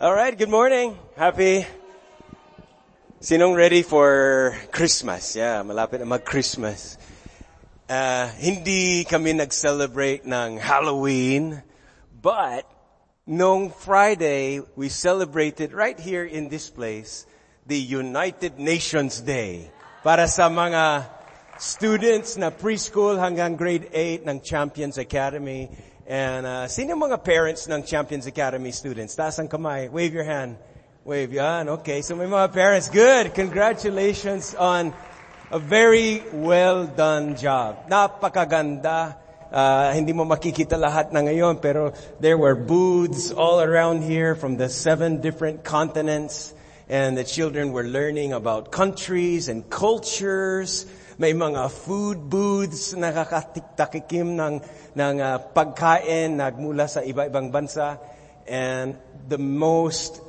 All right, good morning. Happy. Sinong ready for Christmas? Yeah, malapit na mag-Christmas. Uh, hindi kami nag-celebrate ng Halloween, but nung Friday, we celebrated right here in this place the United Nations Day para sa mga students na preschool hanggang grade 8 ng Champions Academy. And uh, sino mga parents ng Champions Academy students? Taas ang kamay. Wave your hand. Wave yan. Okay. So may mga parents. Good. Congratulations on a very well done job. Napakaganda. Uh, hindi mo makikita lahat na ngayon, pero there were booths all around here from the seven different continents. And the children were learning about countries and cultures. May mga food booths na nakakatikim ng ng uh, pagkain nagmula sa iba-ibang bansa. And the most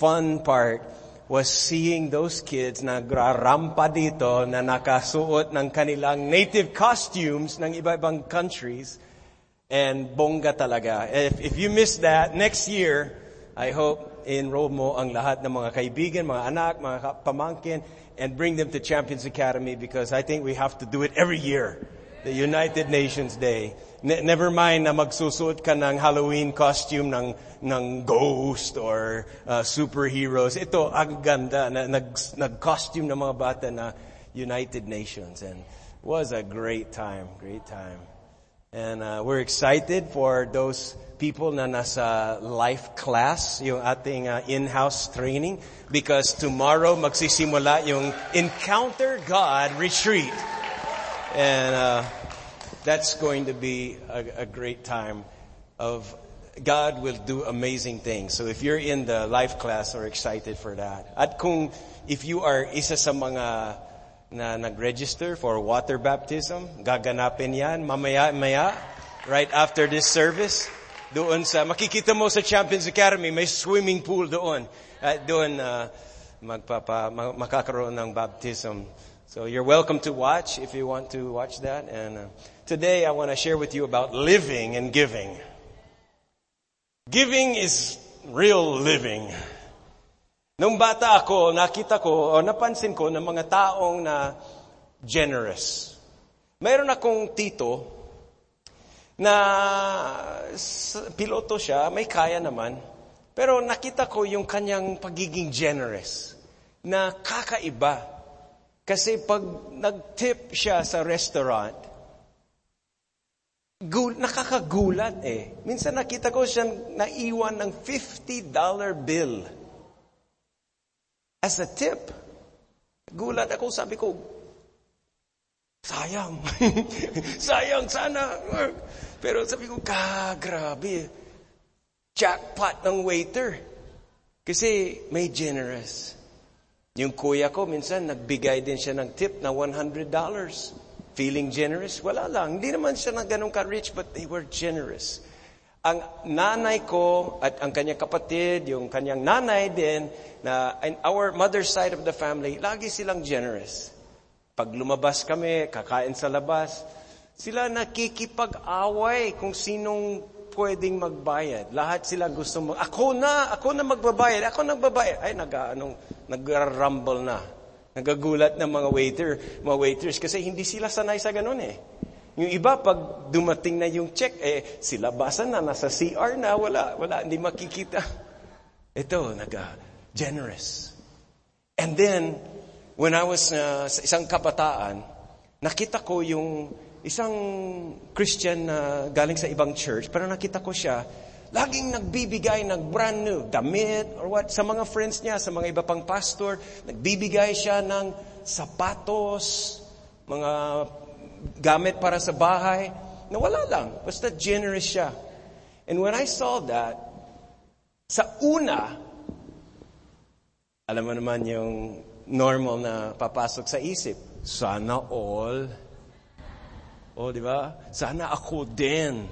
fun part was seeing those kids na grarampa dito na nakasuot ng kanilang native costumes ng iba-ibang countries. And bongga talaga. If, if you missed that, next year, I hope enroll mo ang lahat ng mga kaibigan, mga anak, mga pamangkin, and bring them to Champions Academy because I think we have to do it every year the United Nations Day. Ne- never mind na magsusuot ka ng Halloween costume ng, ng ghost or uh, superheroes. Ito, ang ganda, na, nag, nag-costume ng mga bata na United Nations. And was a great time, great time. And uh, we're excited for those people na nasa life class, yung ating uh, in-house training, because tomorrow magsisimula yung Encounter God Retreat. And uh, that's going to be a, a great time of God will do amazing things. So if you're in the life class, we're excited for that. At kung if you are isa sa mga na nag-register for water baptism, gaganapin yan mamaya-maya, right after this service. Doon sa, makikita mo sa Champions Academy, may swimming pool doon. Uh, doon, uh, magpapa, makakaroon ng baptism. So you're welcome to watch if you want to watch that. And uh, today I want to share with you about living and giving. Giving is real living. Nung bata ako, nakita ko o napansin ko ng mga taong na generous. Mayroon akong tito na piloto siya, may kaya naman. Pero nakita ko yung kanyang pagiging generous na kakaiba. Kasi pag nag-tip siya sa restaurant, gul- nakakagulat eh. Minsan nakita ko siyang naiwan ng $50 bill as a tip. Gulat ako, sabi ko, sayang. sayang sana. Pero sabi ko, ka, grabe. Jackpot ng waiter. Kasi may generous. Yung kuya ko, minsan nagbigay din siya ng tip na $100. Feeling generous? Wala lang. Hindi naman siya na ganun ka-rich, but they were generous. Ang nanay ko at ang kanyang kapatid, yung kanyang nanay din, na in our mother's side of the family, lagi silang generous. Pag lumabas kami, kakain sa labas, sila nakikipag-away kung sinong pwedeng magbayad. Lahat sila gusto mo, ako na, ako na magbabayad, ako nagbabayad. Ay, nag, anong, nag-rumble na. Nagagulat ng mga waiter, mga waiters, kasi hindi sila sanay sa ganun eh. Yung iba, pag dumating na yung check, eh, sila basa na, nasa CR na, wala, wala, hindi makikita. Ito, naga-generous. And then, when I was uh, sa isang kabataan, nakita ko yung isang Christian na galing sa ibang church, pero nakita ko siya, laging nagbibigay ng brand new damit or what sa mga friends niya, sa mga iba pang pastor, nagbibigay siya ng sapatos, mga gamit para sa bahay, na wala lang, basta generous siya. And when I saw that, sa una, alam mo naman yung normal na papasok sa isip, sana all oh, di ba? Sana ako din.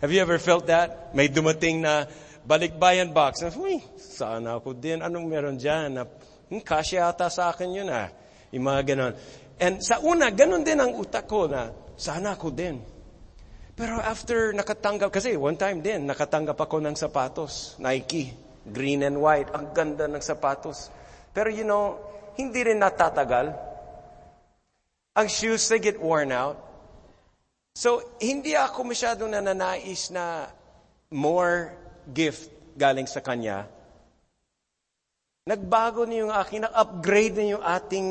Have you ever felt that? May dumating na balikbayan box. Uy, sana ako din. Anong meron dyan? Na, hmm, kasya ata sa akin yun ah. Yung mga ganon. And sa una, ganon din ang utak ko na, sana ako din. Pero after nakatanggap, kasi one time din, nakatanggap ako ng sapatos, Nike. Green and white. Ang ganda ng sapatos. Pero you know, hindi rin natatagal. Ang shoes, they get worn out. So, hindi ako masyadong nananais na more gift galing sa Kanya. Nagbago na yung aking, nag-upgrade na yung ating,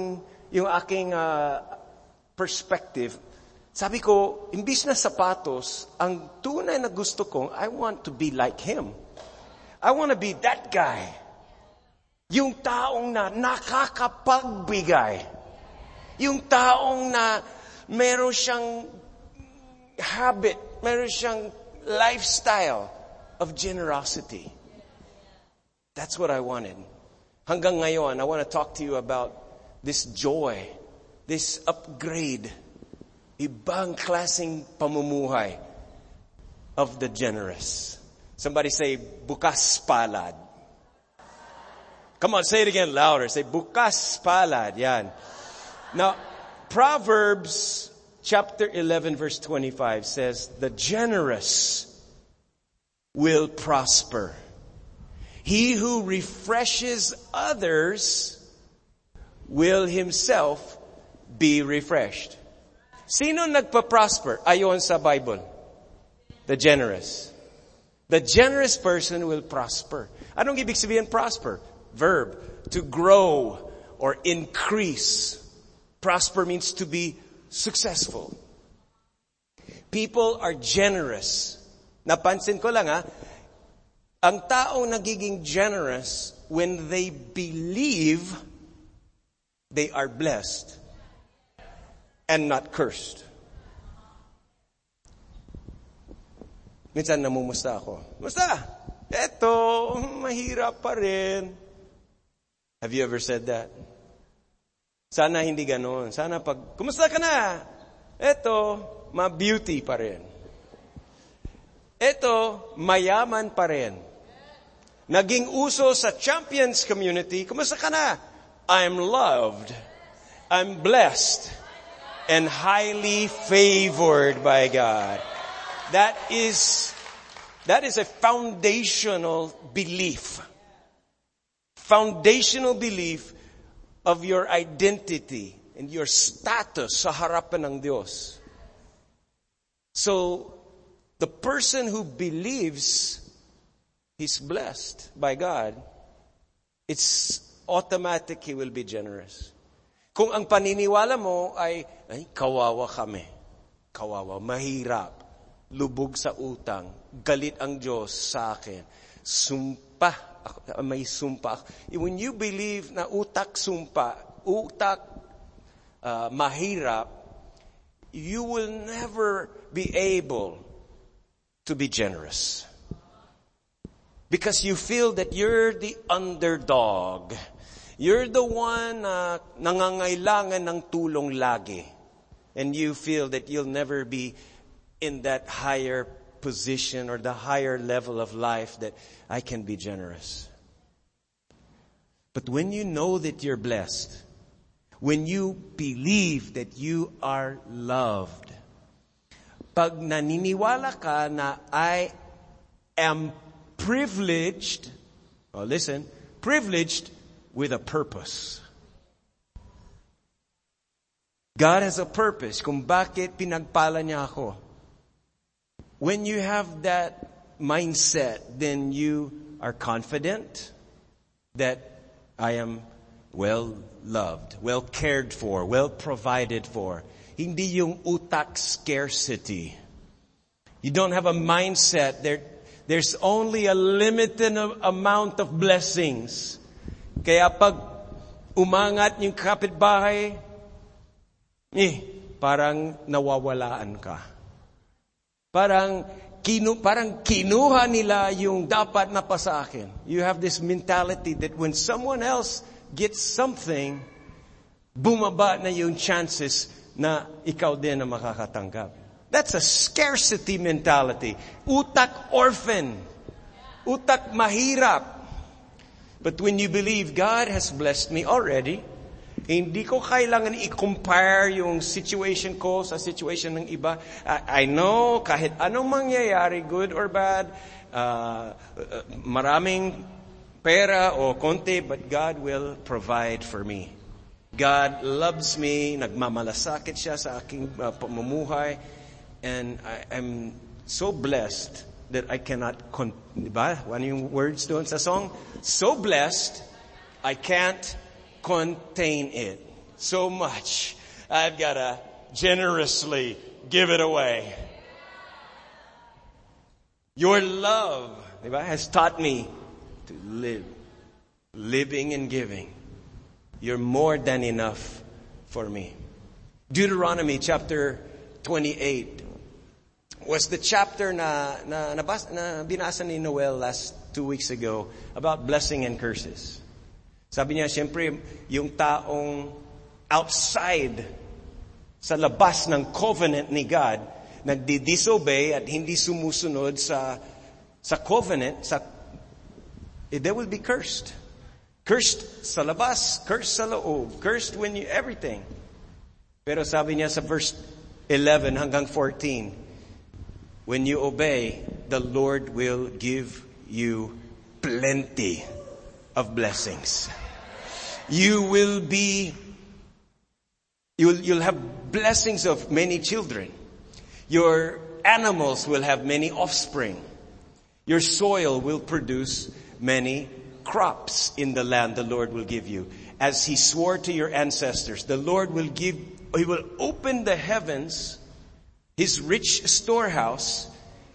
yung aking uh, perspective. Sabi ko, imbis na sapatos, ang tunay na gusto ko, I want to be like Him. I want to be that guy. Yung taong na nakakapagbigay. Yung taong na meron siyang habit, meron siyang lifestyle of generosity. That's what I wanted. Hanggang ngayon, I want to talk to you about this joy, this upgrade, ibang klaseng pamumuhay of the generous. Somebody say, bukas palad. Come on, say it again louder. Say, bukas palad. Yan. Now, Proverbs chapter 11 verse 25 says, the generous will prosper. He who refreshes others will himself be refreshed. Sino nagpa-prosper ayon sa Bible? The generous. The generous person will prosper. Anong ibig sabihin prosper? Verb. To grow or increase. Prosper means to be successful. People are generous. Napansin ko lang ha, ang taong nagiging generous when they believe they are blessed and not cursed. Minsan namumusta ako. Musta? Eto, mahirap pa rin. Have you ever said that? Sana hindi ganon. Sana pag, kumusta ka na? Eto, ma-beauty pa rin. Eto, mayaman pa rin. Naging uso sa champions community, kumusta ka na? I'm loved. I'm blessed. And highly favored by God. That is, that is a foundational belief. Foundational belief of your identity and your status sa harapan ng Diyos. So, the person who believes he's blessed by God, it's automatic he will be generous. Kung ang paniniwala mo ay, ay, kawawa kami. Kawawa, mahirap lubog sa utang, galit ang Diyos sa akin, sumpa, may sumpa. When you believe na utak sumpa, utak uh, mahirap, you will never be able to be generous. Because you feel that you're the underdog. You're the one na nangangailangan ng tulong lagi. And you feel that you'll never be in that higher position or the higher level of life that I can be generous. But when you know that you're blessed, when you believe that you are loved, pag naniniwala ka na I am privileged, oh listen, privileged with a purpose. God has a purpose kung bakit pinagpala niya ako. When you have that mindset, then you are confident that I am well loved, well cared for, well provided for. Hindi yung utak scarcity. You don't have a mindset there, there's only a limited amount of blessings. Kaya pag umangat yung kapitbahay, eh, parang nawawalaan ka. Parang kinu, parang kinuha nila yung dapat na pa sa akin. You have this mentality that when someone else gets something, bumaba na yung chances na ikaw din na makakatanggap. That's a scarcity mentality. Utak orphan. Utak mahirap. But when you believe God has blessed me already, hindi ko kailangan i-compare yung situation ko sa situation ng iba. I, I know kahit anong mangyayari, good or bad, uh, uh, maraming pera o konti, but God will provide for me. God loves me, nagmamalasakit siya sa aking uh, pamumuhay, and I, am so blessed that I cannot, con- diba? One yung words doon sa song? So blessed, I can't contain it. So much. I've gotta generously give it away. Your love, diba, has taught me to live. Living and giving. You're more than enough for me. Deuteronomy chapter 28 was the chapter na, na, na, na binasa ni Noel last two weeks ago about blessing and curses. Sabi niya, siyempre, yung taong outside sa labas ng covenant ni God, nagdi-disobey at hindi sumusunod sa, sa covenant, sa, eh, they will be cursed. Cursed sa labas, cursed sa loob, cursed when you, everything. Pero sabi niya sa verse 11 hanggang 14, when you obey, the Lord will give you plenty of blessings. You will be, you'll, you'll have blessings of many children. Your animals will have many offspring. Your soil will produce many crops in the land the Lord will give you. As He swore to your ancestors, the Lord will give, He will open the heavens, His rich storehouse.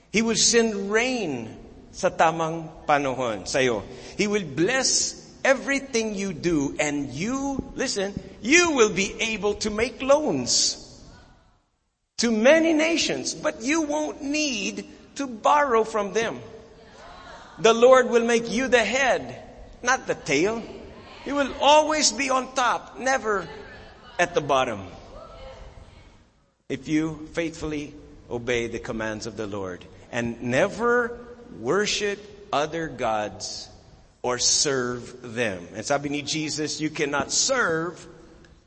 He will send rain sa tamang panahon sa'yo. He will bless everything you do and you, listen, you will be able to make loans to many nations, but you won't need to borrow from them. The Lord will make you the head, not the tail. You will always be on top, never at the bottom. If you faithfully obey the commands of the Lord and never worship other gods or serve them. And sabi ni Jesus, you cannot serve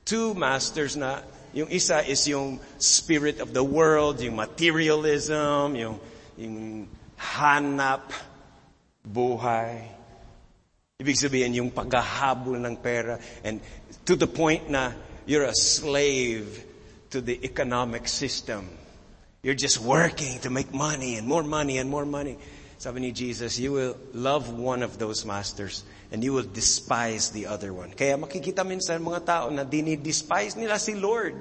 two masters na yung isa is yung spirit of the world, yung materialism, yung, yung hanap buhay. Ibig sabihin yung paghahabol ng pera and to the point na you're a slave to the economic system. You're just working to make money and more money and more money. Sabi ni Jesus, you will love one of those masters and you will despise the other one. Kaya makikita minsan mga tao na dinidespise nila si Lord.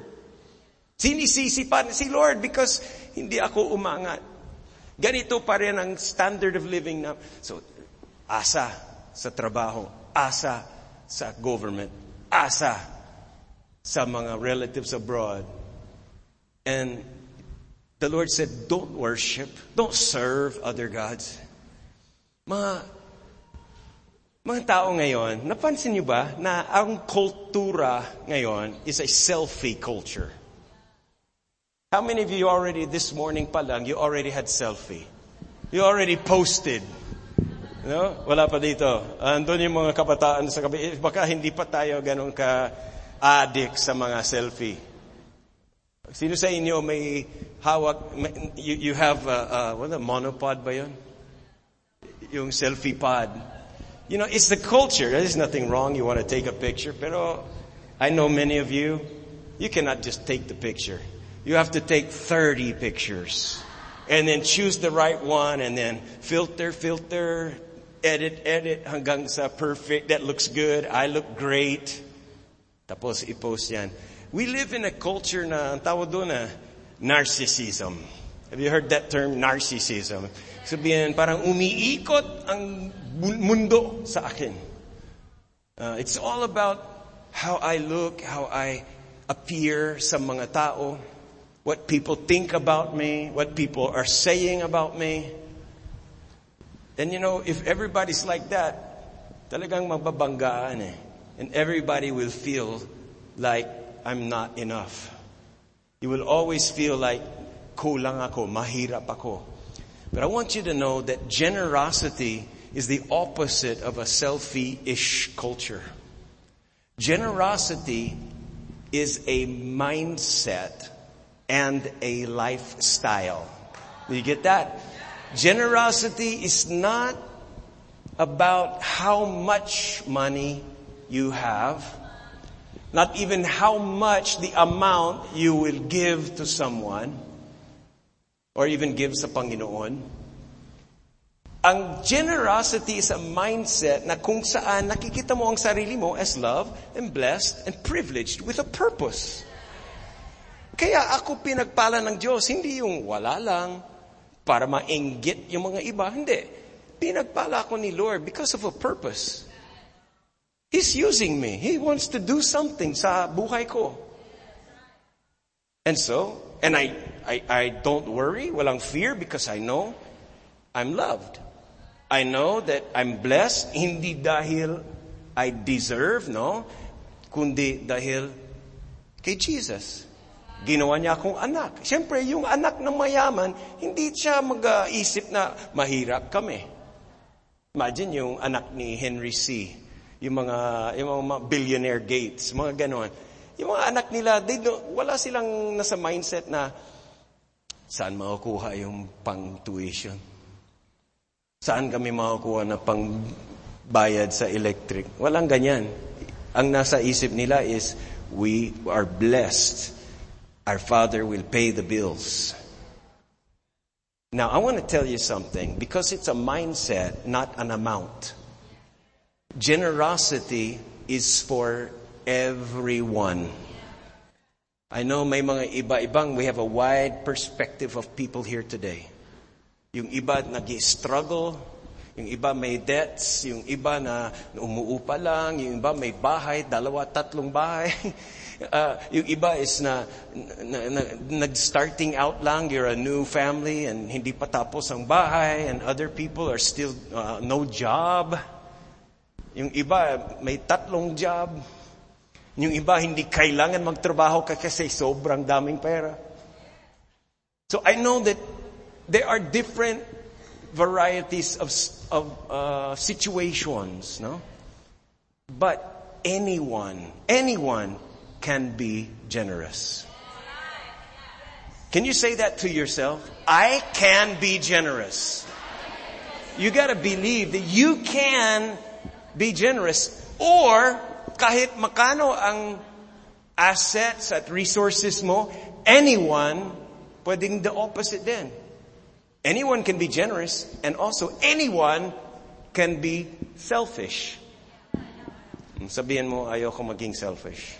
Sinisisi pa si Lord because hindi ako umangat. Ganito pa rin ang standard of living na. So, asa sa trabaho, asa sa government, asa sa mga relatives abroad. And the Lord said, don't worship, don't serve other gods. Mga, mga tao ngayon, napansin niyo ba na ang kultura ngayon is a selfie culture? How many of you already this morning pa lang, you already had selfie? You already posted. No? Wala pa dito. Andun yung mga kabataan sa kabi. Eh, baka hindi pa tayo ganun ka addict sa mga selfie. Sino sa inyo may hawak, may, you, you have a, a, what a monopod ba yun? Yung selfie pod. You know, it's the culture. There's nothing wrong. You want to take a picture. Pero I know many of you, you cannot just take the picture. You have to take 30 pictures. And then choose the right one and then filter, filter, edit, edit hanggang sa perfect. That looks good. I look great. Tapos i-post yan. We live in a culture na, ang tawag doon na, narcissism. Have you heard that term, narcissism? Sabihin, parang umiikot ang mundo sa akin. Uh, it's all about how I look, how I appear sa mga tao, what people think about me, what people are saying about me. And you know, if everybody's like that, talagang mababanggaan eh. And everybody will feel like I'm not enough. You will always feel like, kulang ako, mahirap ako. But I want you to know that generosity is the opposite of a selfie-ish culture. Generosity is a mindset and a lifestyle. Do you get that? Generosity is not about how much money you have, not even how much the amount you will give to someone, or even give sa Panginoon. Ang generosity is a mindset na kung saan nakikita mo ang sarili mo as loved and blessed and privileged with a purpose. Kaya ako pinagpala ng Diyos, hindi yung wala lang para mainggit yung mga iba. Hindi. Pinagpala ako ni Lord because of a purpose. He's using me. He wants to do something sa buhay ko. And so, and I, I, I don't worry, walang fear because I know I'm loved. I know that I'm blessed, hindi dahil I deserve, no? Kundi dahil kay Jesus. Ginawa niya akong anak. Siyempre, yung anak ng mayaman, hindi siya mag-isip na mahirap kami. Imagine yung anak ni Henry C. Yung mga, yung mga billionaire Gates, mga ganon. Yung mga anak nila, they don't, wala silang nasa mindset na saan makukuha yung pang tuition? Saan kami makukuha na pang bayad sa electric? Walang ganyan. Ang nasa isip nila is, we are blessed our Father will pay the bills. Now, I want to tell you something because it's a mindset, not an amount. Generosity is for everyone. I know may mga iba-ibang, we have a wide perspective of people here today. Yung iba nag-struggle, yung iba may debts, yung iba na umuupa lang, yung iba may bahay, dalawa, tatlong bahay. Uh, yung iba is na, na, na, nag-starting out lang, you're a new family and hindi pa tapos ang bahay and other people are still uh, no job. Yung iba may tatlong job. Yung iba hindi kailangan magtrabaho kasi sobrang daming pera. So I know that there are different varieties of, of uh, situations, no? But anyone, anyone can be generous. Can you say that to yourself? I can be generous. You gotta believe that you can be generous or kahit makano ang assets at resources mo, anyone pwedeng the opposite din. Anyone can be generous and also anyone can be selfish. Sabihin mo, ayoko maging selfish.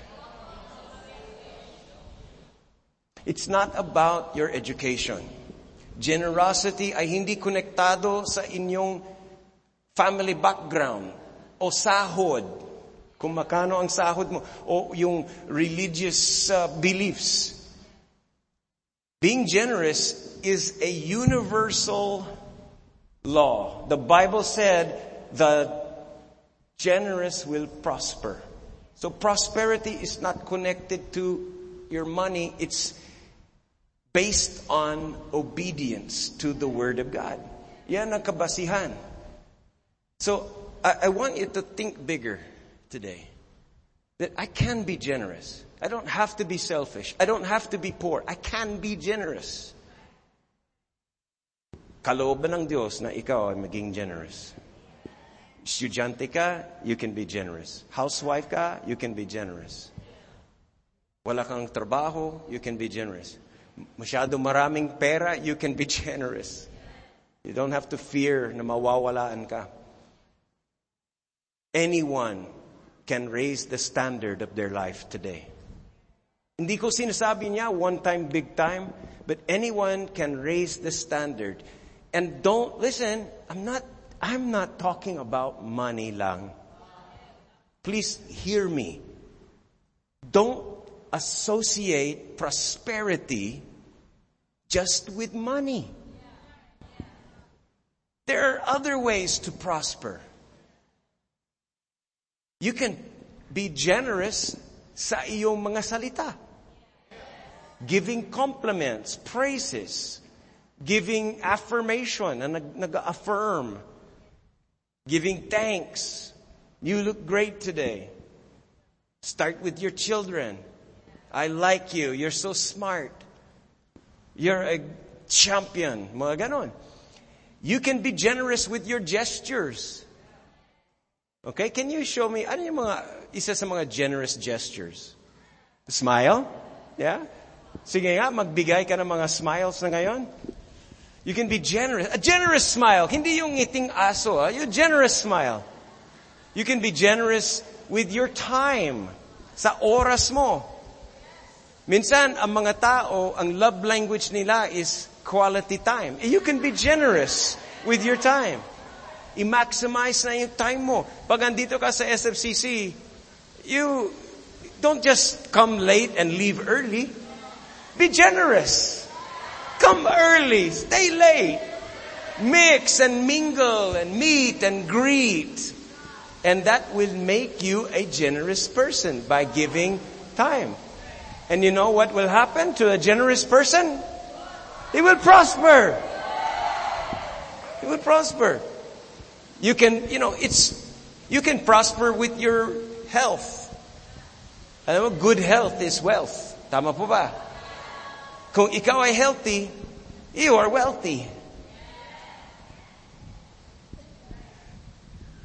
It's not about your education. Generosity ay hindi konektado sa inyong family background o sahod. Kung makano ang sahod mo o yung religious uh, beliefs. Being generous is a universal law. The Bible said the generous will prosper. So prosperity is not connected to your money. It's based on obedience to the Word of God. Yan ang kabasihan. So, I, I want you to think bigger today. That I can be generous. I don't have to be selfish. I don't have to be poor. I can be generous. Kalooban ng Diyos na ikaw ay maging generous. Estudyante ka, you can be generous. Housewife ka, you can be generous. Wala kang trabaho, you can be generous masyado maraming pera, you can be generous. You don't have to fear na mawawalaan ka. Anyone can raise the standard of their life today. Hindi ko sinasabi niya one time, big time, but anyone can raise the standard. And don't, listen, I'm not, I'm not talking about money lang. Please hear me. Don't associate prosperity just with money. There are other ways to prosper. You can be generous sa iyong mga salita. Giving compliments, praises, giving affirmation, and nag-affirm, giving thanks. You look great today. Start with your children. I like you. You're so smart. You're a champion. Mga ganon. You can be generous with your gestures. Okay? Can you show me, ano yung mga, isa sa mga generous gestures? Smile? Yeah? Sige nga, magbigay ka ng mga smiles na ngayon. You can be generous. A generous smile. Hindi yung ngiting aso. Ah. Yung generous smile. You can be generous with your time. Sa oras mo. Minsan, ang mga tao, ang love language nila is quality time. You can be generous with your time. I-maximize na yung time mo. Pag andito ka sa SFCC, you don't just come late and leave early. Be generous. Come early. Stay late. Mix and mingle and meet and greet. And that will make you a generous person by giving time. And you know what will happen to a generous person? He will prosper. He will prosper. You can, you know, it's, you can prosper with your health. Alam mo, good health is wealth. Tama po ba? Kung ikaw ay healthy, you are wealthy.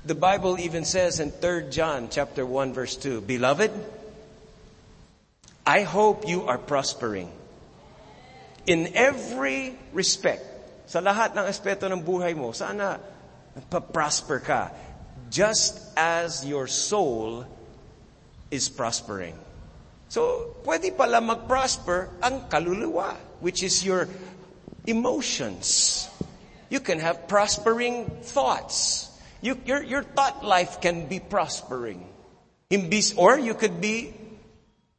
The Bible even says in 3 John chapter 1 verse 2, Beloved, I hope you are prospering in every respect. Sa lahat ng aspeto ng buhay mo, sana prosper ka. Just as your soul is prospering. So, pwede pala mag-prosper ang kaluluwa, which is your emotions. You can have prospering thoughts. You, your, your thought life can be prospering. Or you could be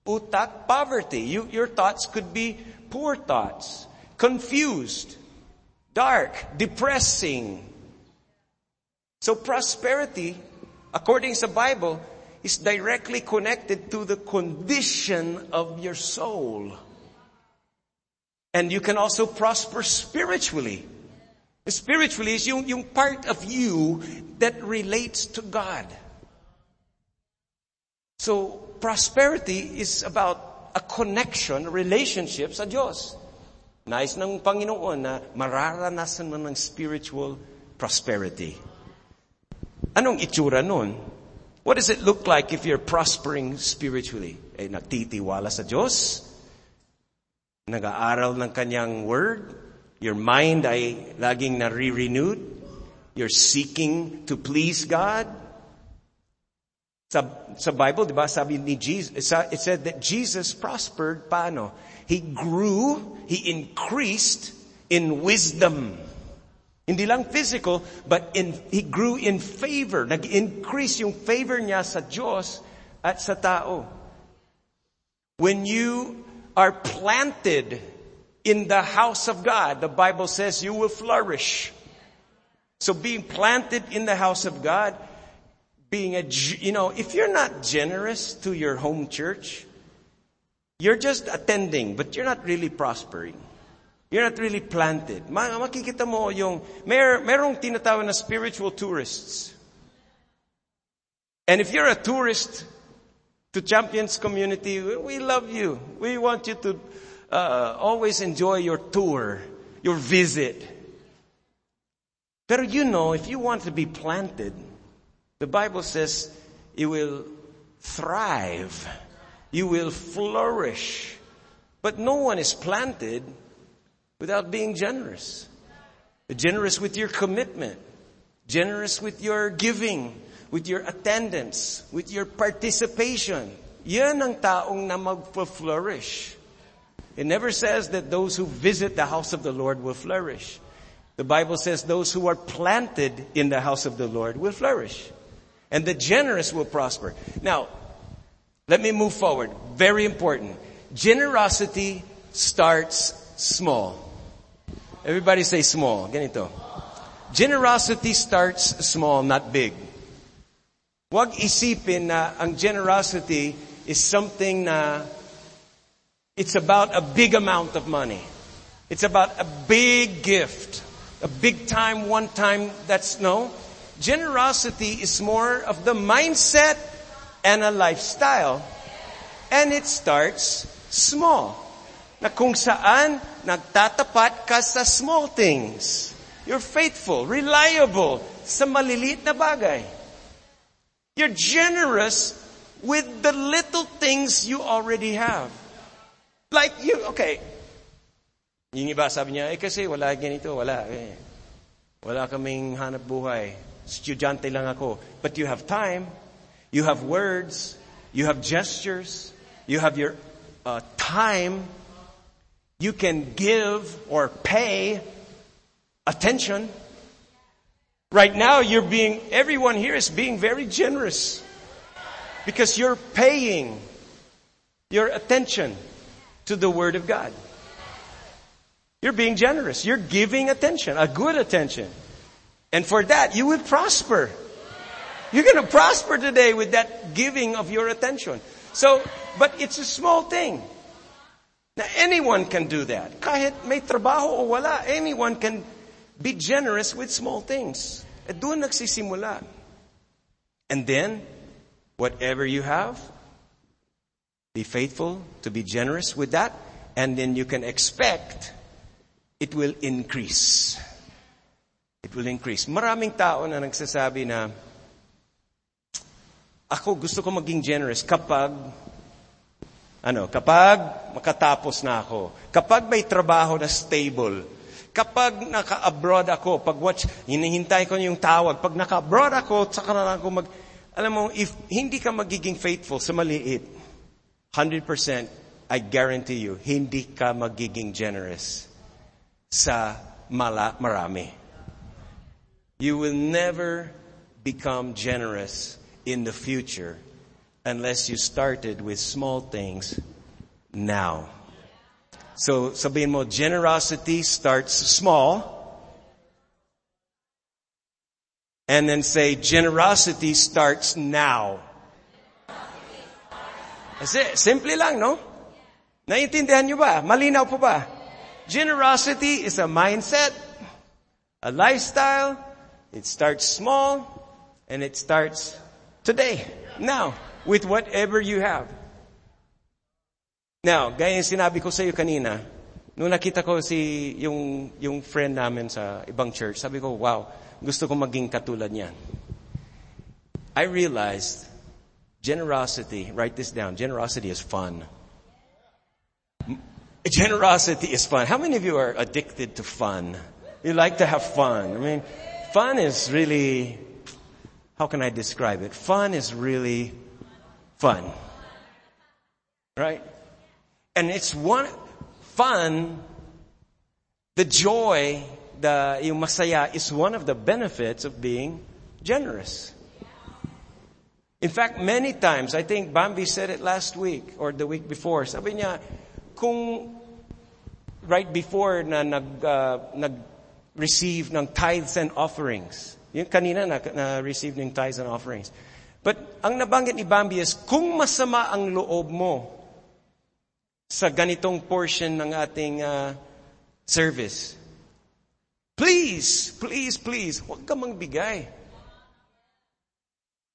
utak poverty. You, your thoughts could be poor thoughts, confused, dark, depressing, so prosperity, according to the Bible, is directly connected to the condition of your soul. And you can also prosper spiritually. Spiritually is yung, yung part of you that relates to God. So prosperity is about a connection, relationship sa Diyos. Nais ng Panginoon na mararanasan mo ng spiritual prosperity. Anong itsura nun? What does it look like if you're prospering spiritually? Eh, nagtitiwala sa Diyos? Nag-aaral ng kanyang word? Your mind ay laging nare-renewed? You're seeking to please God? Sa, sa Bible, di ba, sabi ni Jesus, it said that Jesus prospered, paano? He grew, He increased in wisdom. Hindi lang physical, but in, he grew in favor. Nag-increase yung favor niya sa Diyos at sa tao. When you are planted in the house of God, the Bible says you will flourish. So being planted in the house of God, being a, you know, if you're not generous to your home church, you're just attending, but you're not really prospering. You're not really planted. Makikita mo yung, mer merong tinatawag na spiritual tourists. And if you're a tourist to Champions community, we love you. We want you to uh, always enjoy your tour, your visit. But you know, if you want to be planted, the Bible says you will thrive. You will flourish. But no one is planted without being generous. Generous with your commitment. Generous with your giving, with your attendance, with your participation. Yan ang taong na magpa-flourish. It never says that those who visit the house of the Lord will flourish. The Bible says those who are planted in the house of the Lord will flourish. And the generous will prosper. Now, let me move forward. Very important. Generosity starts small. Everybody say small. Ganito. Generosity starts small, not big. Huwag isipin na ang generosity is something na it's about a big amount of money. It's about a big gift. A big time, one time, that's no. Generosity is more of the mindset and a lifestyle. And it starts small na kung saan nagtatapat ka sa small things. You're faithful, reliable sa maliliit na bagay. You're generous with the little things you already have. Like you, okay. Yung iba sabi niya, eh kasi wala ganito, wala eh. Wala kaming hanap buhay. Estudyante lang ako. But you have time. You have words. You have gestures. You have your uh, time. You can give or pay attention. Right now, you're being, everyone here is being very generous because you're paying your attention to the Word of God. You're being generous. You're giving attention, a good attention. And for that, you will prosper. You're going to prosper today with that giving of your attention. So, but it's a small thing. Now, anyone can do that. Kahit may trabaho o wala, anyone can be generous with small things. At doon nagsisimula. And then, whatever you have, be faithful to be generous with that, and then you can expect it will increase. It will increase. Maraming tao na nagsasabi na, ako gusto ko maging generous kapag, ano, kapag makatapos na ako. Kapag may trabaho na stable. Kapag naka-abroad ako, pag watch, hinihintay ko yung tawag. Pag naka-abroad ako, saka na ako mag, alam mo, if hindi ka magiging faithful sa maliit, 100%, I guarantee you, hindi ka magiging generous sa mala, marami. You will never become generous in the future unless you started with small things now. So sabihin mo, generosity starts small. And then say, generosity starts now. Kasi, simple lang, no? Naiintindihan nyo ba? Malinaw po ba? Generosity is a mindset, a lifestyle. It starts small, and it starts today, now, with whatever you have. Now, gaya yung sinabi ko sa iyo kanina, nung nakita ko si yung, yung friend namin sa ibang church, sabi ko, wow, gusto ko maging katulad niyan. I realized Generosity, write this down. Generosity is fun. Generosity is fun. How many of you are addicted to fun? You like to have fun. I mean, fun is really, how can I describe it? Fun is really fun. Right? And it's one, fun, the joy, the yung masaya is one of the benefits of being generous. In fact, many times, I think Bambi said it last week or the week before. Sabi niya, kung right before na nag, uh, nag-receive ng tithes and offerings, yung kanina na, na-receive ng tithes and offerings. But ang nabanggit ni Bambi is, kung masama ang loob mo sa ganitong portion ng ating uh, service, please, please, please, huwag ka magbigay.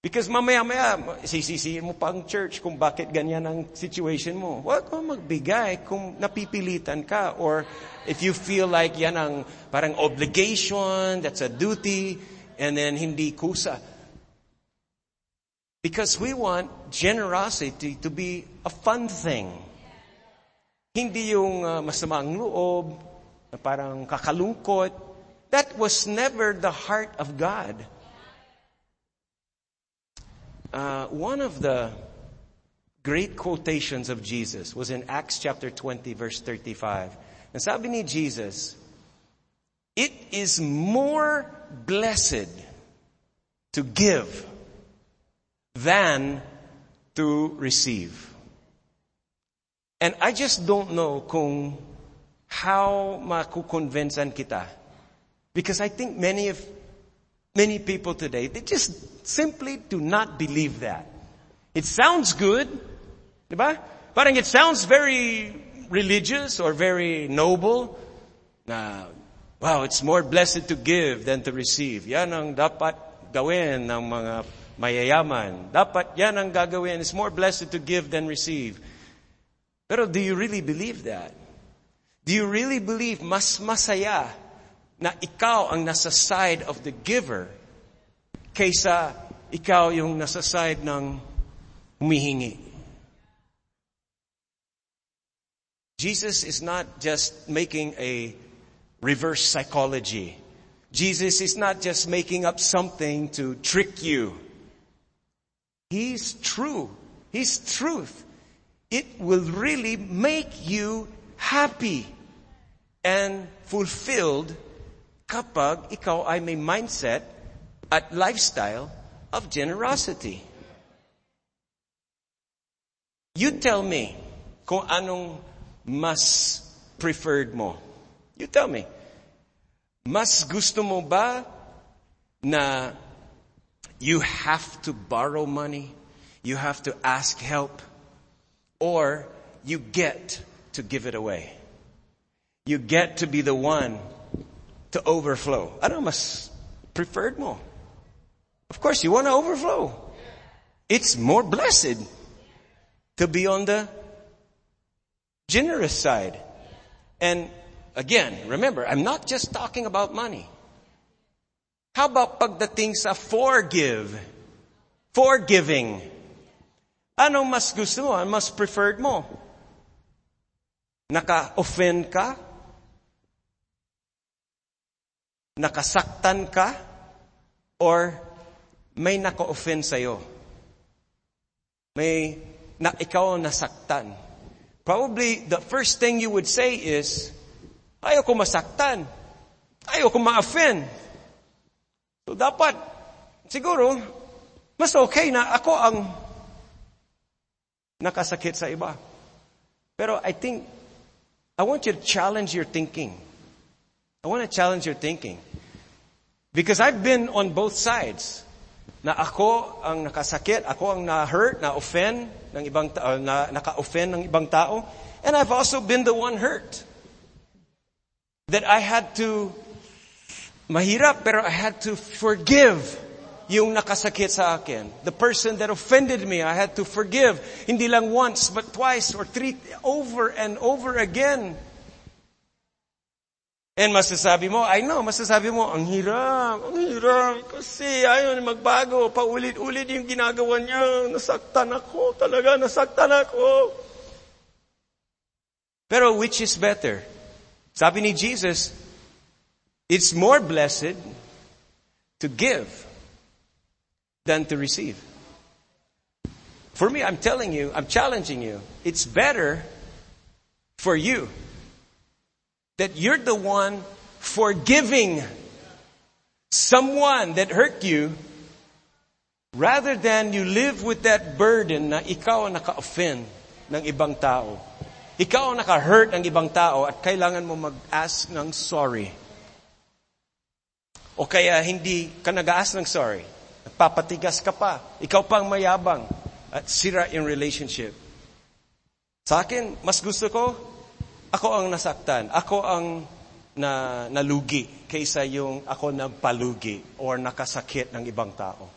Because mamaya-maya, sisisihin mo pa ang church kung bakit ganyan ang situation mo. Huwag mo magbigay kung napipilitan ka or if you feel like yan ang parang obligation, that's a duty, and then hindi kusa. Because we want generosity to be a fun thing. Hindi yung uh, masamang loob, na parang kakalungkot. That was never the heart of God. Uh, one of the great quotations of Jesus was in Acts chapter 20 verse 35. And sabi ni Jesus, it is more blessed to give than to receive. And I just don't know kung how makukonvinsan kita. Because I think many of many people today, they just simply do not believe that. It sounds good, diba? Parang it sounds very religious or very noble. Na, wow, it's more blessed to give than to receive. Yan ang dapat gawin ng mga mayayaman. Dapat yan ang gagawin. It's more blessed to give than receive. Pero do you really believe that? Do you really believe mas masaya na ikaw ang nasa side of the giver kaysa ikaw yung nasa side ng humihingi. Jesus is not just making a reverse psychology. Jesus is not just making up something to trick you. He's true. He's truth. It will really make you happy and fulfilled kapag ikaw ay may mindset at lifestyle of generosity. You tell me kung anong mas preferred mo. You tell me. Mas gusto mo ba na you have to borrow money, you have to ask help, or you get to give it away? You get to be the one to overflow. Ano mas preferred mo? Of course, you want to overflow. It's more blessed to be on the generous side. And again, remember, I'm not just talking about money. How about pagdating sa forgive? Forgiving. Anong mas gusto mo? Ano mas preferred mo? Naka-offend ka? Nakasaktan ka? Or may naka-offend sa'yo? May na ikaw nasaktan. Probably the first thing you would say is, ayaw ko masaktan. Ayaw ko ma-offend. So dapat, siguro, mas okay na ako ang nakasakit sa iba. Pero I think, I want you to challenge your thinking. I want to challenge your thinking. Because I've been on both sides na ako ang nakasakit, ako ang na-hurt, na-offend ng ibang uh, na naka-offend ng ibang tao, and I've also been the one hurt. That I had to mahirap pero I had to forgive yung nakasakit sa akin. The person that offended me, I had to forgive. Hindi lang once, but twice or three, over and over again. And masasabi mo, I know, masasabi mo, ang hirap, ang hirap, kasi ayaw magbago, paulit-ulit yung ginagawa niya, nasaktan ako, talaga, nasaktan ako. Pero which is better? Sabi ni Jesus, it's more blessed to give than to receive. For me, I'm telling you, I'm challenging you, it's better for you that you're the one forgiving someone that hurt you rather than you live with that burden na ikaw ang naka-offend ng ibang tao. Ikaw ang naka-hurt ng ibang tao at kailangan mo mag-ask ng sorry. O kaya hindi ka nag-ask ng sorry. Nagpapatigas ka pa. Ikaw pang mayabang at sira yung relationship. Sa akin, mas gusto ko, ako ang nasaktan. Ako ang na nalugi kaysa yung ako nagpalugi or nakasakit ng ibang tao.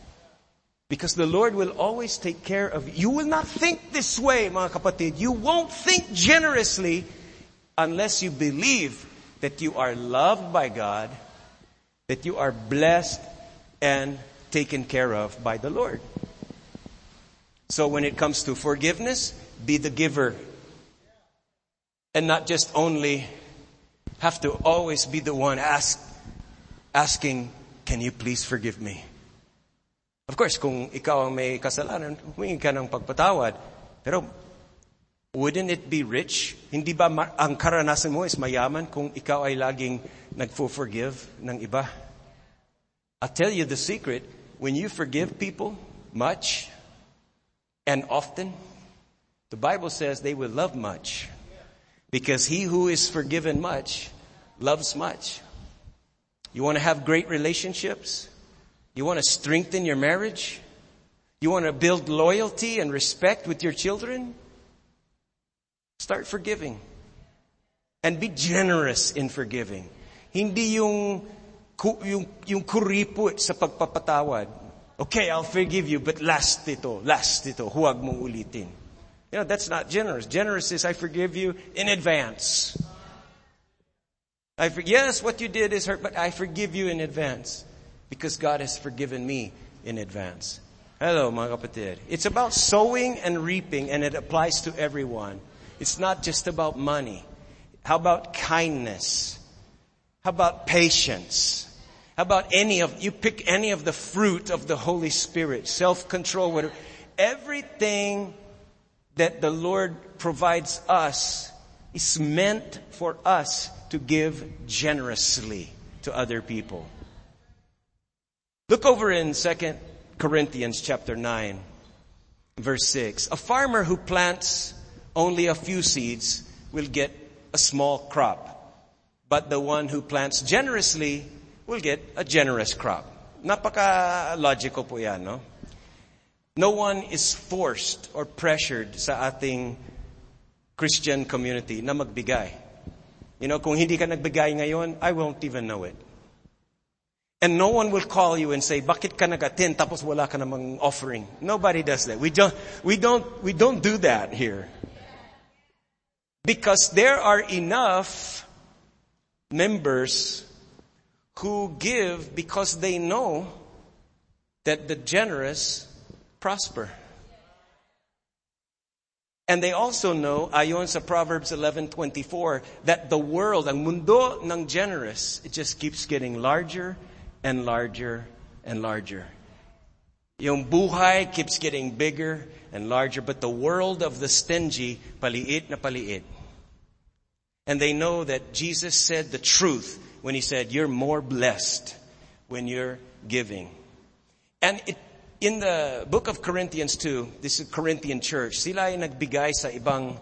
Because the Lord will always take care of you. You will not think this way, mga kapatid. You won't think generously unless you believe that you are loved by God, that you are blessed and taken care of by the Lord. So when it comes to forgiveness, be the giver and not just only have to always be the one ask, asking, can you please forgive me? Of course, kung ikaw ang may kasalanan, humingi ka ng pagpatawad. Pero, wouldn't it be rich? Hindi ba ang karanasan mo is mayaman kung ikaw ay laging nagfo-forgive ng iba? I'll tell you the secret. When you forgive people much and often, the Bible says they will love much. Because he who is forgiven much loves much. You want to have great relationships? You want to strengthen your marriage? You want to build loyalty and respect with your children? Start forgiving. And be generous in forgiving. Hindi yung, yung, yung kuripot sa pagpapatawad. Okay, I'll forgive you, but last ito, last ito, huwag mong ulitin. You know, that's not generous. Generous is I forgive you in advance. I for, yes, what you did is hurt, but I forgive you in advance because God has forgiven me in advance. Hello, mga kapatid. It's about sowing and reaping and it applies to everyone. It's not just about money. How about kindness? How about patience? How about any of, you pick any of the fruit of the Holy Spirit, self-control, whatever. Everything that the Lord provides us is meant for us to give generously to other people. Look over in 2 Corinthians chapter 9, verse 6. A farmer who plants only a few seeds will get a small crop. But the one who plants generously will get a generous crop. Napaka-logical po yan, no? No one is forced or pressured sa ating Christian community na magbigay. You know, kung hindi ka nagbigay ngayon, I won't even know it. And no one will call you and say, bakit ka nag-attend tapos wala ka namang offering? Nobody does that. We don't, we don't, we don't do that here. Because there are enough members who give because they know that the generous prosper. And they also know, ayon sa Proverbs 11:24, that the world, ang mundo ng generous, it just keeps getting larger and larger and larger. Yung buhay keeps getting bigger and larger, but the world of the stingy, paliit na paliit. And they know that Jesus said the truth when he said, you're more blessed when you're giving. And it, in the book of Corinthians 2, this is Corinthian church, sila ay nagbigay sa ibang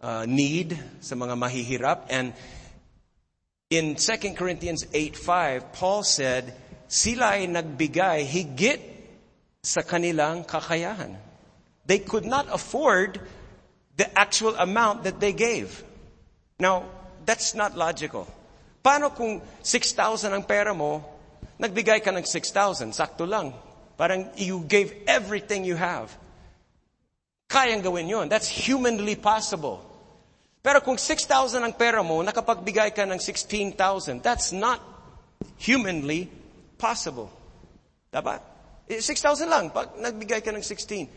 uh, need, sa mga mahihirap. And in 2 Corinthians 8.5, Paul said, sila ay nagbigay higit sa kanilang kakayahan. They could not afford the actual amount that they gave. Now, that's not logical. Paano kung 6,000 ang pera mo, nagbigay ka ng 6,000, sakto lang. Parang you gave everything you have. Kayang gawin yon. That's humanly possible. Pero kung 6,000 ang pera mo, nakapagbigay ka ng 16,000, that's not humanly possible. Dapat? 6,000 eh, lang, pag nagbigay ka ng 16.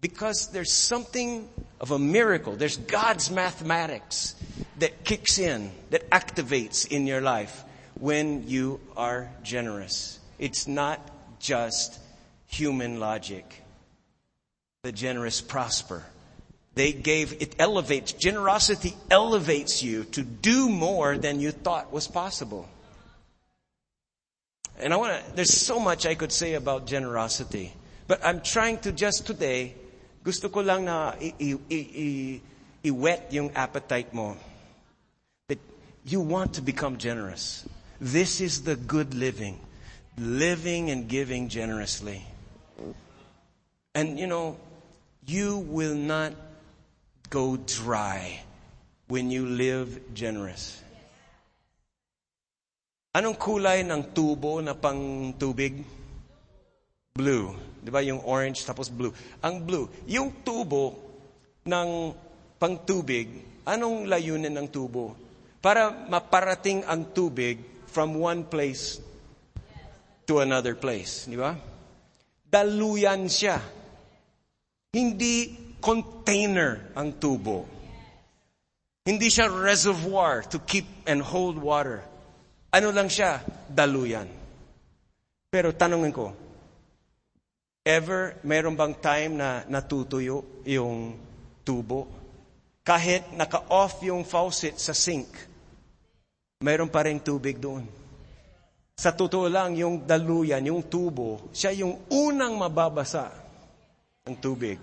Because there's something of a miracle. There's God's mathematics that kicks in, that activates in your life when you are generous. It's not just human logic. The generous prosper. They gave, it elevates, generosity elevates you to do more than you thought was possible. And I want to, there's so much I could say about generosity. But I'm trying to just today, gusto ko lang na i-wet yung appetite mo. That you want to become generous. This is the good living. Living and giving generously. And you know, you will not go dry when you live generous. Anong kulay ng tubo na pang tubig? Blue. Di ba yung orange tapos blue? Ang blue. Yung tubo ng pang tubig, anong layunin ng tubo? Para maparating ang tubig from one place to another place. Di ba? Daluyan siya. Hindi container ang tubo. Hindi siya reservoir to keep and hold water. Ano lang siya? Daluyan. Pero tanongin ko, ever meron bang time na natutuyo yung tubo? Kahit naka-off yung faucet sa sink, meron pa rin tubig doon. Sa totoo lang, yung daluyan, yung tubo, siya yung unang mababasa ng tubig.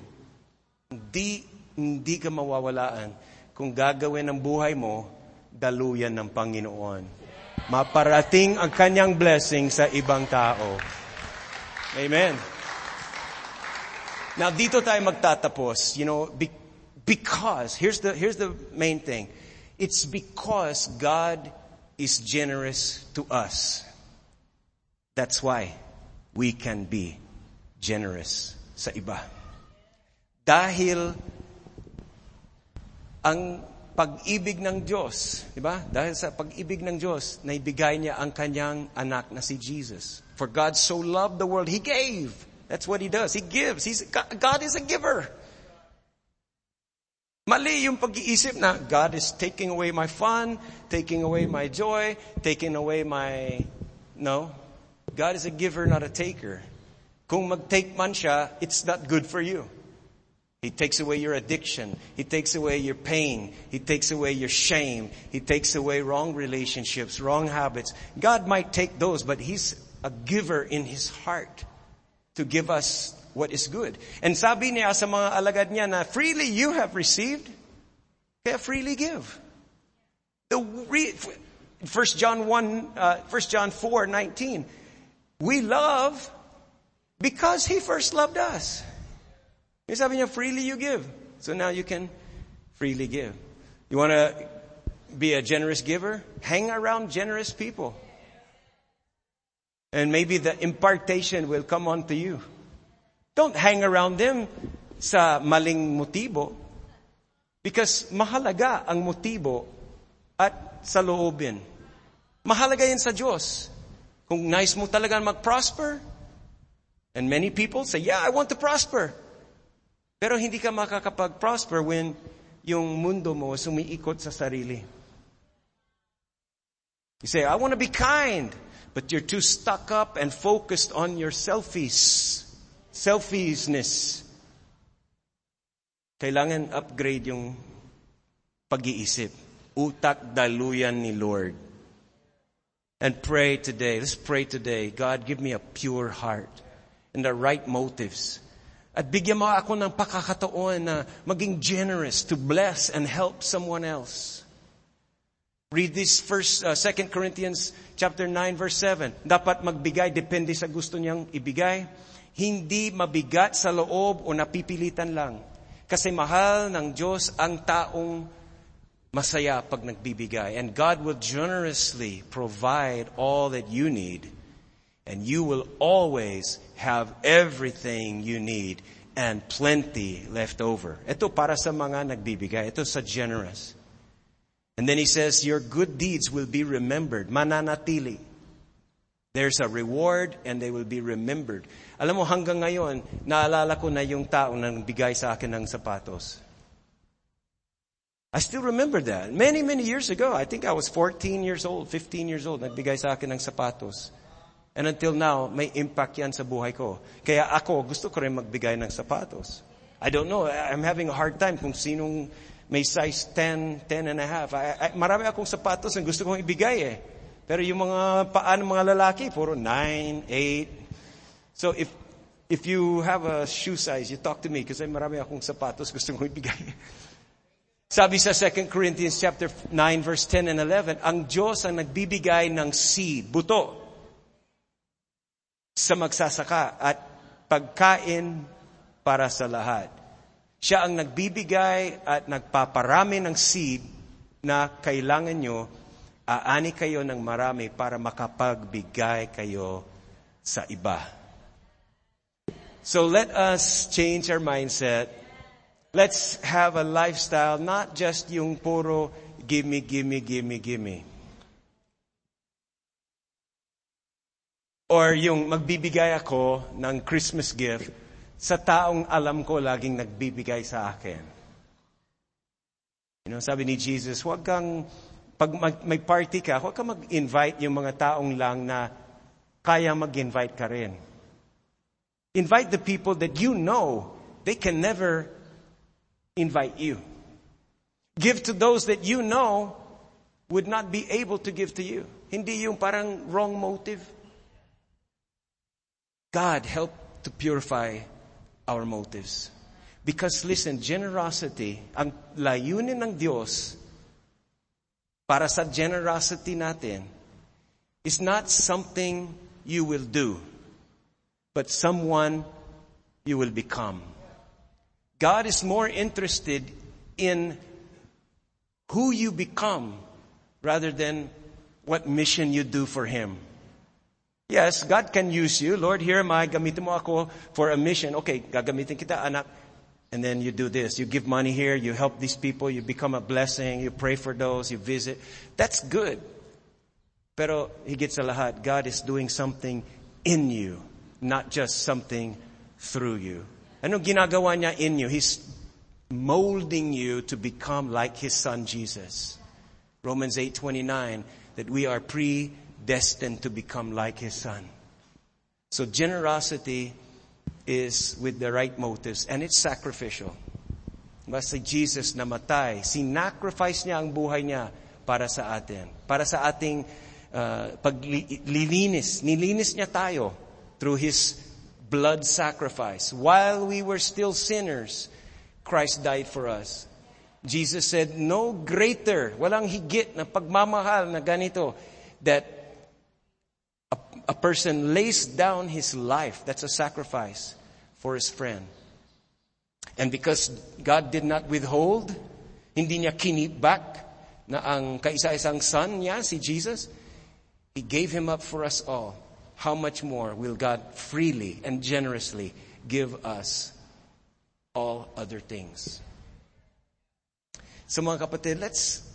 Hindi, hindi ka mawawalaan kung gagawin ang buhay mo, daluyan ng Panginoon maparating ang kanyang blessing sa ibang tao. Amen. Now, dito tayo magtatapos. You know, because, here's the, here's the main thing. It's because God is generous to us. That's why we can be generous sa iba. Dahil ang pag-ibig ng Diyos, di ba? Dahil sa pag-ibig ng Diyos, naibigay niya ang kanyang anak na si Jesus. For God so loved the world, He gave. That's what He does. He gives. He's, God is a giver. Mali yung pag-iisip na God is taking away my fun, taking away my joy, taking away my... No. God is a giver, not a taker. Kung mag-take man siya, it's not good for you. He takes away your addiction. He takes away your pain. He takes away your shame. He takes away wrong relationships, wrong habits. God might take those, but He's a giver in His heart to give us what is good. And sabi niya sa mga alagad niya na freely you have received, kaya freely give. The re, 1 John 1, uh, 1 John 4, 19. We love because He first loved us. Yung sabi niya, freely you give. So now you can freely give. You want to be a generous giver? Hang around generous people. And maybe the impartation will come onto you. Don't hang around them sa maling motibo. Because mahalaga ang motibo at sa loobin. Mahalaga yan sa Diyos. Kung nice mo talaga mag-prosper, and many people say, yeah, I want to prosper. Pero hindi ka makakapag-prosper when yung mundo mo sumiikot sa sarili. You say, I want to be kind, but you're too stuck up and focused on your selfies. Selfishness. Kailangan upgrade yung pag-iisip. Utak daluyan ni Lord. And pray today. Let's pray today. God, give me a pure heart and the right motives. At bigyan mo ako ng pakakataon na maging generous to bless and help someone else. Read this first, uh, 2 Corinthians chapter 9 verse 7. Dapat magbigay depende sa gusto niyang ibigay hindi mabigat sa loob o napipilitan lang. Kasi mahal ng Diyos ang taong masaya pag nagbibigay. And God will generously provide all that you need. And you will always have everything you need and plenty left over. Ito para sa mga nagbibigay. Ito sa generous. And then he says, your good deeds will be remembered. Mananatili. There's a reward and they will be remembered. Alam mo, hanggang ngayon, naalala ko na yung tao na nagbigay sa akin ng sapatos. I still remember that. Many, many years ago, I think I was 14 years old, 15 years old, nagbigay sa akin ng sapatos. And until now, may impact yan sa buhay ko. Kaya ako, gusto ko rin magbigay ng sapatos. I don't know, I'm having a hard time kung sinong may size 10, 10 and a half. I, I, marami akong sapatos na gusto kong ibigay eh. Pero yung mga paan ng mga lalaki, puro 9, 8. So if, if you have a shoe size, you talk to me kasi marami akong sapatos gusto kong ibigay. Sabi sa 2 Corinthians chapter 9 verse 10 and 11, ang Diyos ang nagbibigay ng seed, buto, sa magsasaka at pagkain para sa lahat. Siya ang nagbibigay at nagpaparami ng seed na kailangan nyo aani kayo ng marami para makapagbigay kayo sa iba. So let us change our mindset. Let's have a lifestyle, not just yung puro gimme, gimme, gimme, gimme. Or yung magbibigay ako ng Christmas gift sa taong alam ko laging nagbibigay sa akin. You know, sabi ni Jesus, huwag kang pag mag, may party ka, huwag ka mag-invite yung mga taong lang na kaya mag-invite ka rin. Invite the people that you know they can never invite you. Give to those that you know would not be able to give to you. Hindi yung parang wrong motive. God help to purify our motives. Because listen, generosity, ang layunin ng Diyos para sa generosity natin is not something you will do, but someone you will become. God is more interested in who you become rather than what mission you do for Him. Yes, God can use you. Lord, here am I. Gamitin mo ako for a mission. Okay, gagamitin kita, anak. And then you do this. You give money here, you help these people, you become a blessing, you pray for those, you visit. That's good. Pero higit sa lahat, God is doing something in you, not just something through you. Ano ginagawa niya in you? He's molding you to become like His Son Jesus. Romans 8:29 that we are predestined to become like His Son. So generosity is with the right motives and it's sacrificial. Basta Jesus namatay, sinacrifice niya ang buhay niya para sa atin. Para sa ating uh, paglilinis. Nilinis niya tayo through His blood sacrifice. While we were still sinners, Christ died for us. Jesus said, no greater, walang higit na pagmamahal na ganito, that a, person lays down his life, that's a sacrifice, for his friend. And because God did not withhold, hindi niya kinibak na ang kaisa-isang son niya, si Jesus, He gave Him up for us all. How much more will God freely and generously give us all other things? So mga kapatid, let's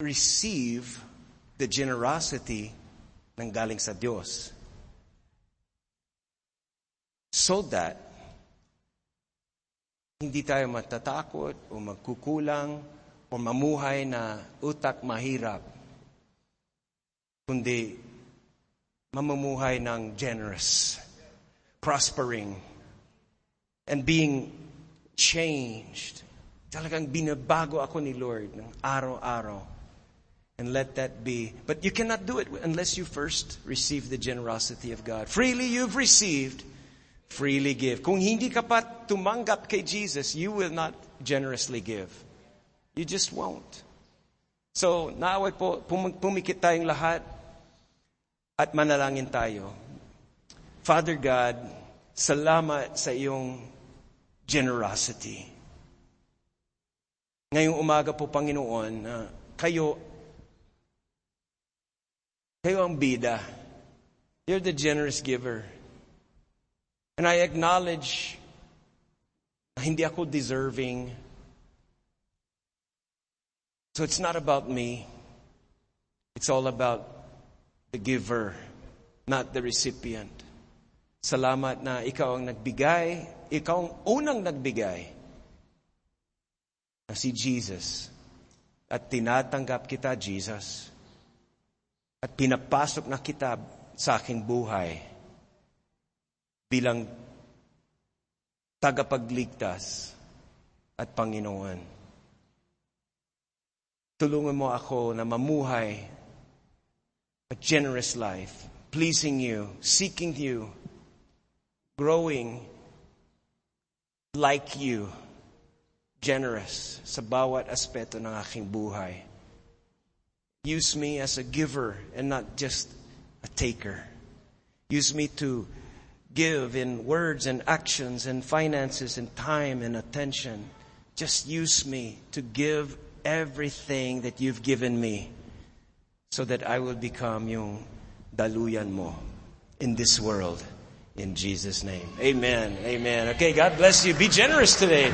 receive the generosity ng galing sa Diyos so that hindi tayo matatakot o magkukulang o mamuhay na utak mahirap, kundi mamumuhay ng generous, prospering, and being changed. Talagang binabago ako ni Lord ng araw-araw. And let that be. But you cannot do it unless you first receive the generosity of God. Freely you've received, freely give. Kung hindi ka pa tumanggap kay Jesus, you will not generously give. You just won't. So, naaway po, pumikit tayong lahat at manalangin tayo. Father God, salamat sa iyong generosity. Ngayong umaga po, Panginoon, uh, kayo, ang bida. You're the generous giver. And I acknowledge hindi ako deserving. So it's not about me. It's all about the giver, not the recipient. Salamat na ikaw ang nagbigay, ikaw ang unang nagbigay na si Jesus. At tinatanggap kita, Jesus. At pinapasok na kita sa aking buhay bilang tagapagligtas at Panginoon. Tulungan mo ako na mamuhay a generous life, pleasing you, seeking you, growing like you, generous sa bawat aspeto ng aking buhay. Use me as a giver and not just a taker. Use me to give in words and actions and finances and time and attention. Just use me to give everything that you've given me so that I will become yung daluyan mo in this world. In Jesus' name. Amen. Amen. Okay, God bless you. Be generous today.